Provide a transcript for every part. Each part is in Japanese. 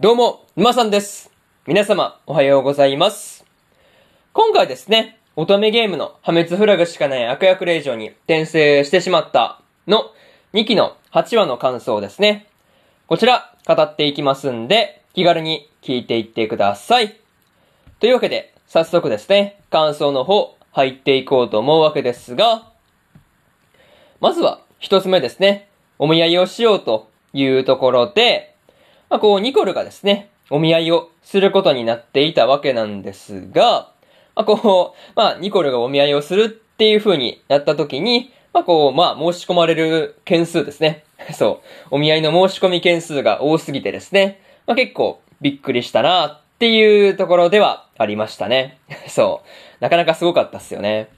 どうも、沼さんです。皆様、おはようございます。今回ですね、乙女ゲームの破滅フラグしかない悪役令嬢に転生してしまったの2期の8話の感想ですね。こちら、語っていきますんで、気軽に聞いていってください。というわけで、早速ですね、感想の方、入っていこうと思うわけですが、まずは、一つ目ですね、お見合いをしようというところで、まあ、こう、ニコルがですね、お見合いをすることになっていたわけなんですが、まあ、こう、まあ、ニコルがお見合いをするっていう風になった時に、まあ、こう、まあ、申し込まれる件数ですね。そう。お見合いの申し込み件数が多すぎてですね、まあ、結構びっくりしたなっていうところではありましたね。そう。なかなかすごかったっすよね。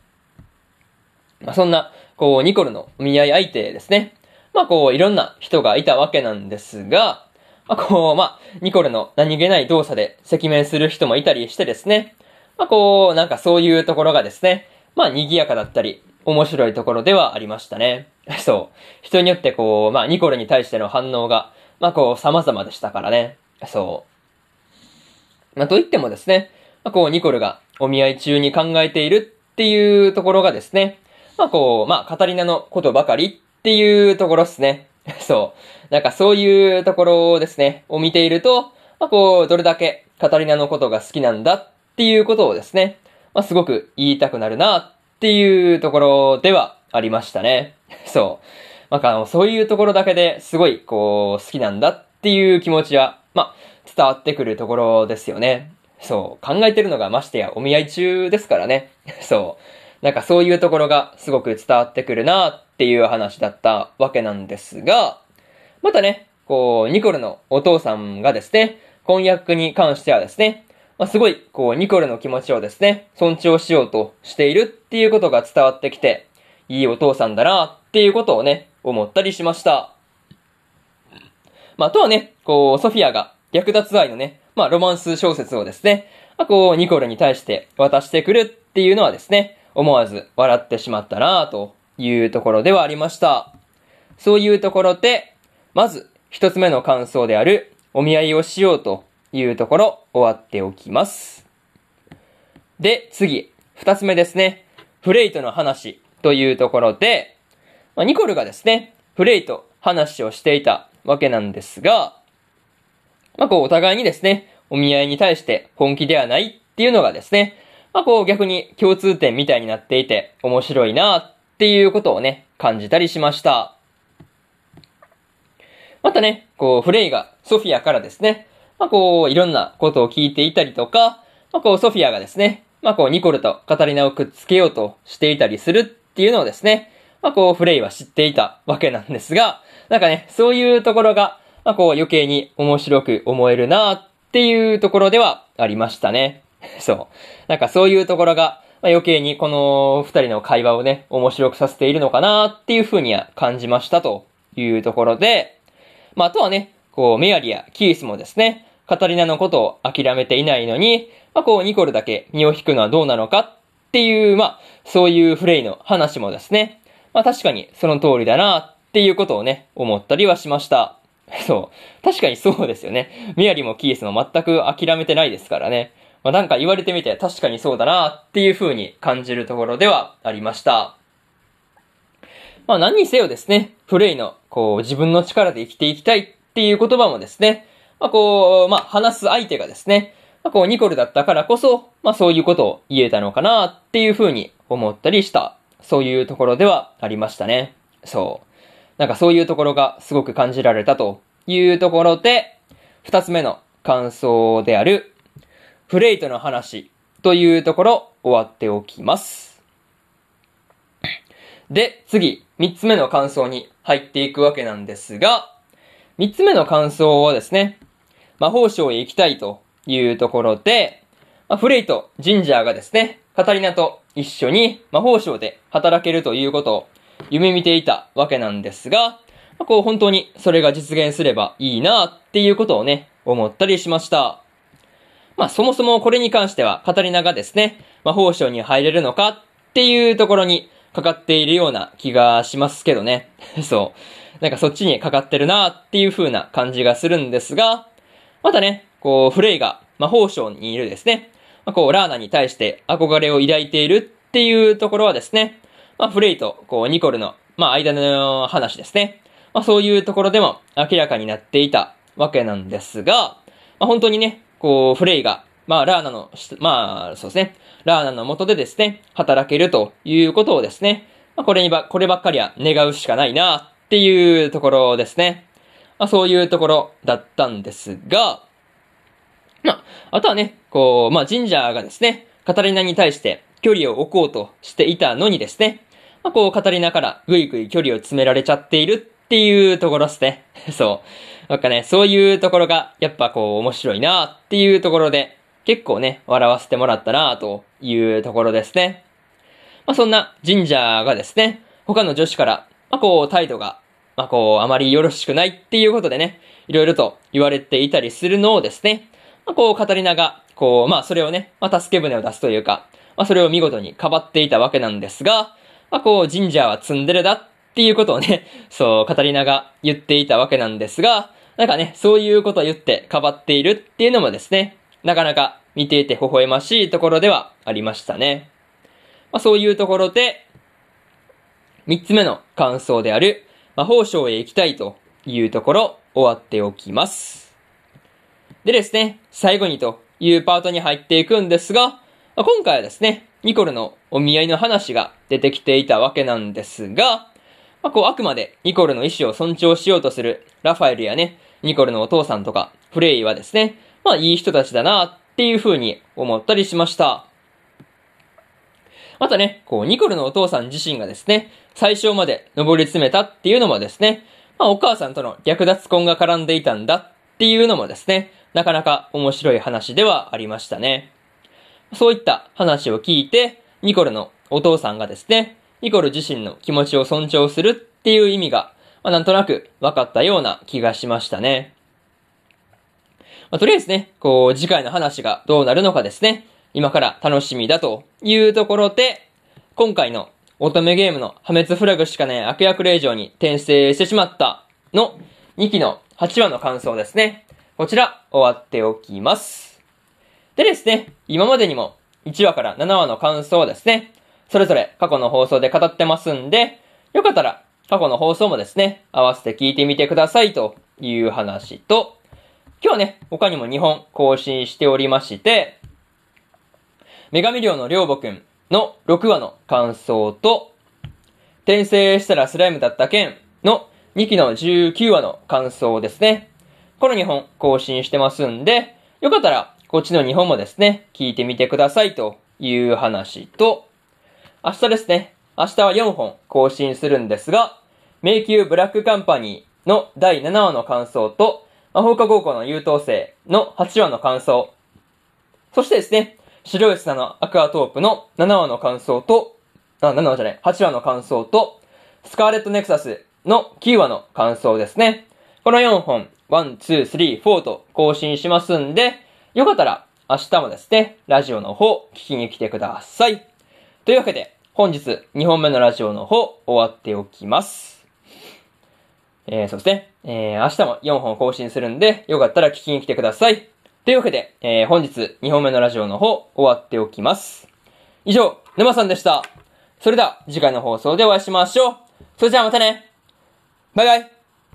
まあ、そんな、こう、ニコルのお見合い相手ですね。まあ、こう、いろんな人がいたわけなんですが、まあ、こう、まあ、ニコルの何気ない動作で赤面する人もいたりしてですね。まあ、こう、なんかそういうところがですね、まあ、賑やかだったり、面白いところではありましたね。そう。人によってこう、まあ、ニコルに対しての反応が、まあ、こう、様々でしたからね。そう。まあ、と言ってもですね、まあ、こう、ニコルがお見合い中に考えているっていうところがですね、まあ、こう、まあ、カタリナのことばかりっていうところですね。そう。なんかそういうところですね、を見ていると、まあ、こう、どれだけカタリナのことが好きなんだっていうことをですね、まあ、すごく言いたくなるなっていうところではありましたね。そう。なんかあの、そういうところだけですごい、こう、好きなんだっていう気持ちは、まあ、伝わってくるところですよね。そう。考えてるのがましてやお見合い中ですからね。そう。なんかそういうところがすごく伝わってくるなっていう話だったわけなんですが、またね、こう、ニコルのお父さんがですね、婚約に関してはですね、まあ、すごい、こう、ニコルの気持ちをですね、尊重しようとしているっていうことが伝わってきて、いいお父さんだなっていうことをね、思ったりしました。まあ、あとはね、こう、ソフィアが略奪愛のね、まあ、ロマンス小説をですね、まあ、こう、ニコルに対して渡してくるっていうのはですね、思わず笑ってしまったなというところではありました。そういうところで、まず、一つ目の感想である、お見合いをしようというところ、終わっておきます。で、次、二つ目ですね。フレイトの話というところで、まあ、ニコルがですね、フレイと話をしていたわけなんですが、まあ、こう、お互いにですね、お見合いに対して本気ではないっていうのがですね、まあ、こう、逆に共通点みたいになっていて、面白いなっていうことをね、感じたりしました。またね、こう、フレイがソフィアからですね、まあ、こう、いろんなことを聞いていたりとか、まあ、こう、ソフィアがですね、まあ、こう、ニコルとカタリナをくっつけようとしていたりするっていうのをですね、まあ、こう、フレイは知っていたわけなんですが、なんかね、そういうところが、まあ、こう、余計に面白く思えるなっていうところではありましたね。そう。なんかそういうところが、まあ、余計にこの二人の会話をね、面白くさせているのかなっていうふうには感じましたというところで、まあ、あとはね、こう、メアリやキースもですね、カタリナのことを諦めていないのに、まあ、こう、ニコルだけ身を引くのはどうなのかっていう、まあ、そういうフレイの話もですね、まあ、確かにその通りだなっていうことをね、思ったりはしました。そう。確かにそうですよね。メアリもキースも全く諦めてないですからね。まあ、なんか言われてみて確かにそうだなっていう風に感じるところではありました。まあ何にせよですね、フレイの、こう、自分の力で生きていきたいっていう言葉もですね、まあこう、まあ話す相手がですね、まあこう、ニコルだったからこそ、まあそういうことを言えたのかなっていう風に思ったりした、そういうところではありましたね。そう。なんかそういうところがすごく感じられたというところで、二つ目の感想である、フレイトの話というところ終わっておきます。で、次、三つ目の感想に入っていくわけなんですが、三つ目の感想はですね、魔法省へ行きたいというところで、まあ、フレイとジンジャーがですね、カタリナと一緒に魔法省で働けるということを夢見ていたわけなんですが、まあ、こう本当にそれが実現すればいいなっていうことをね、思ったりしました。まあそもそもこれに関してはカタリナがですね、魔法省に入れるのかっていうところにかかっているような気がしますけどね。そう。なんかそっちにかかってるなっていう風な感じがするんですが、またね、こう、フレイが魔法省にいるですね、まあ、こう、ラーナに対して憧れを抱いているっていうところはですね、まあ、フレイと、こう、ニコルの、まあ、間の話ですね。まあ、そういうところでも明らかになっていたわけなんですが、まあ、本当にね、こう、フレイが、まあ、ラーナの、まあ、そうですね、ラーナの元でですね、働けるということをですね、まあ、これにば、こればっかりは願うしかないなっていうところですね。まあ、そういうところだったんですが、まあ、あとはね、こう、まあ、ジンジャーがですね、カタリナに対して距離を置こうとしていたのにですね、まあ、こう、カタリナからぐいぐい距離を詰められちゃっているっていうところですね。そう。なんかね、そういうところが、やっぱこう、面白いなっていうところで、結構ね、笑わせてもらったなというところですね。まあ、そんなジンジャーがですね、他の女子から、まあ、こう、態度が、まあ、こう、あまりよろしくないっていうことでね、いろいろと言われていたりするのをですね、まあ、こう、カタリナが、こう、まあ、それをね、まあ、助け舟を出すというか、まあ、それを見事にかばっていたわけなんですが、まあ、こう、ジンジャーはツンデレだっていうことをね、そう、カタリナが言っていたわけなんですが、なんかね、そういうことを言ってかばっているっていうのもですね、なかなか見ていて微笑ましいところではありましたね。まあ、そういうところで、三つ目の感想である、魔法省へ行きたいというところ、終わっておきます。でですね、最後にというパートに入っていくんですが、今回はですね、ニコルのお見合いの話が出てきていたわけなんですが、まあ、こう、あくまでニコルの意思を尊重しようとするラファエルやね、ニコルのお父さんとか、フレイはですね、まあいい人たちだなっていう風に思ったりしました。またね、こう、ニコルのお父さん自身がですね、最小まで登り詰めたっていうのもですね、まあお母さんとの略奪婚が絡んでいたんだっていうのもですね、なかなか面白い話ではありましたね。そういった話を聞いて、ニコルのお父さんがですね、ニコル自身の気持ちを尊重するっていう意味が、まあ、なんとなく分かったような気がしましたね。まあ、とりあえずね、こう、次回の話がどうなるのかですね、今から楽しみだというところで、今回の乙女ゲームの破滅フラグしかない悪役令状に転生してしまったの2期の8話の感想ですね。こちら終わっておきます。でですね、今までにも1話から7話の感想をですね、それぞれ過去の放送で語ってますんで、よかったら過去の放送もですね、合わせて聞いてみてくださいという話と、今日ね、他にも2本更新しておりまして、女神寮の寮母くんの6話の感想と、転生したらスライムだった件の2期の19話の感想ですね。この2本更新してますんで、よかったらこっちの2本もですね、聞いてみてくださいという話と、明日ですね。明日は4本更新するんですが、迷宮ブラックカンパニーの第7話の感想と、魔法科高校の優等生の8話の感想。そしてですね、白い砂のアクアトープの7話の感想と、あ、7話じゃない、8話の感想と、スカーレットネクサスの9話の感想ですね。この4本、1、2、3、4と更新しますんで、よかったら明日もですね、ラジオの方聞きに来てください。というわけで、本日2本目のラジオの方終わっておきます。えー、そうですね。えー、明日も4本更新するんで、よかったら聞きに来てください。というわけで、えー、本日2本目のラジオの方終わっておきます。以上、沼さんでした。それでは次回の放送でお会いしましょう。それじゃあまたね。バイバイ。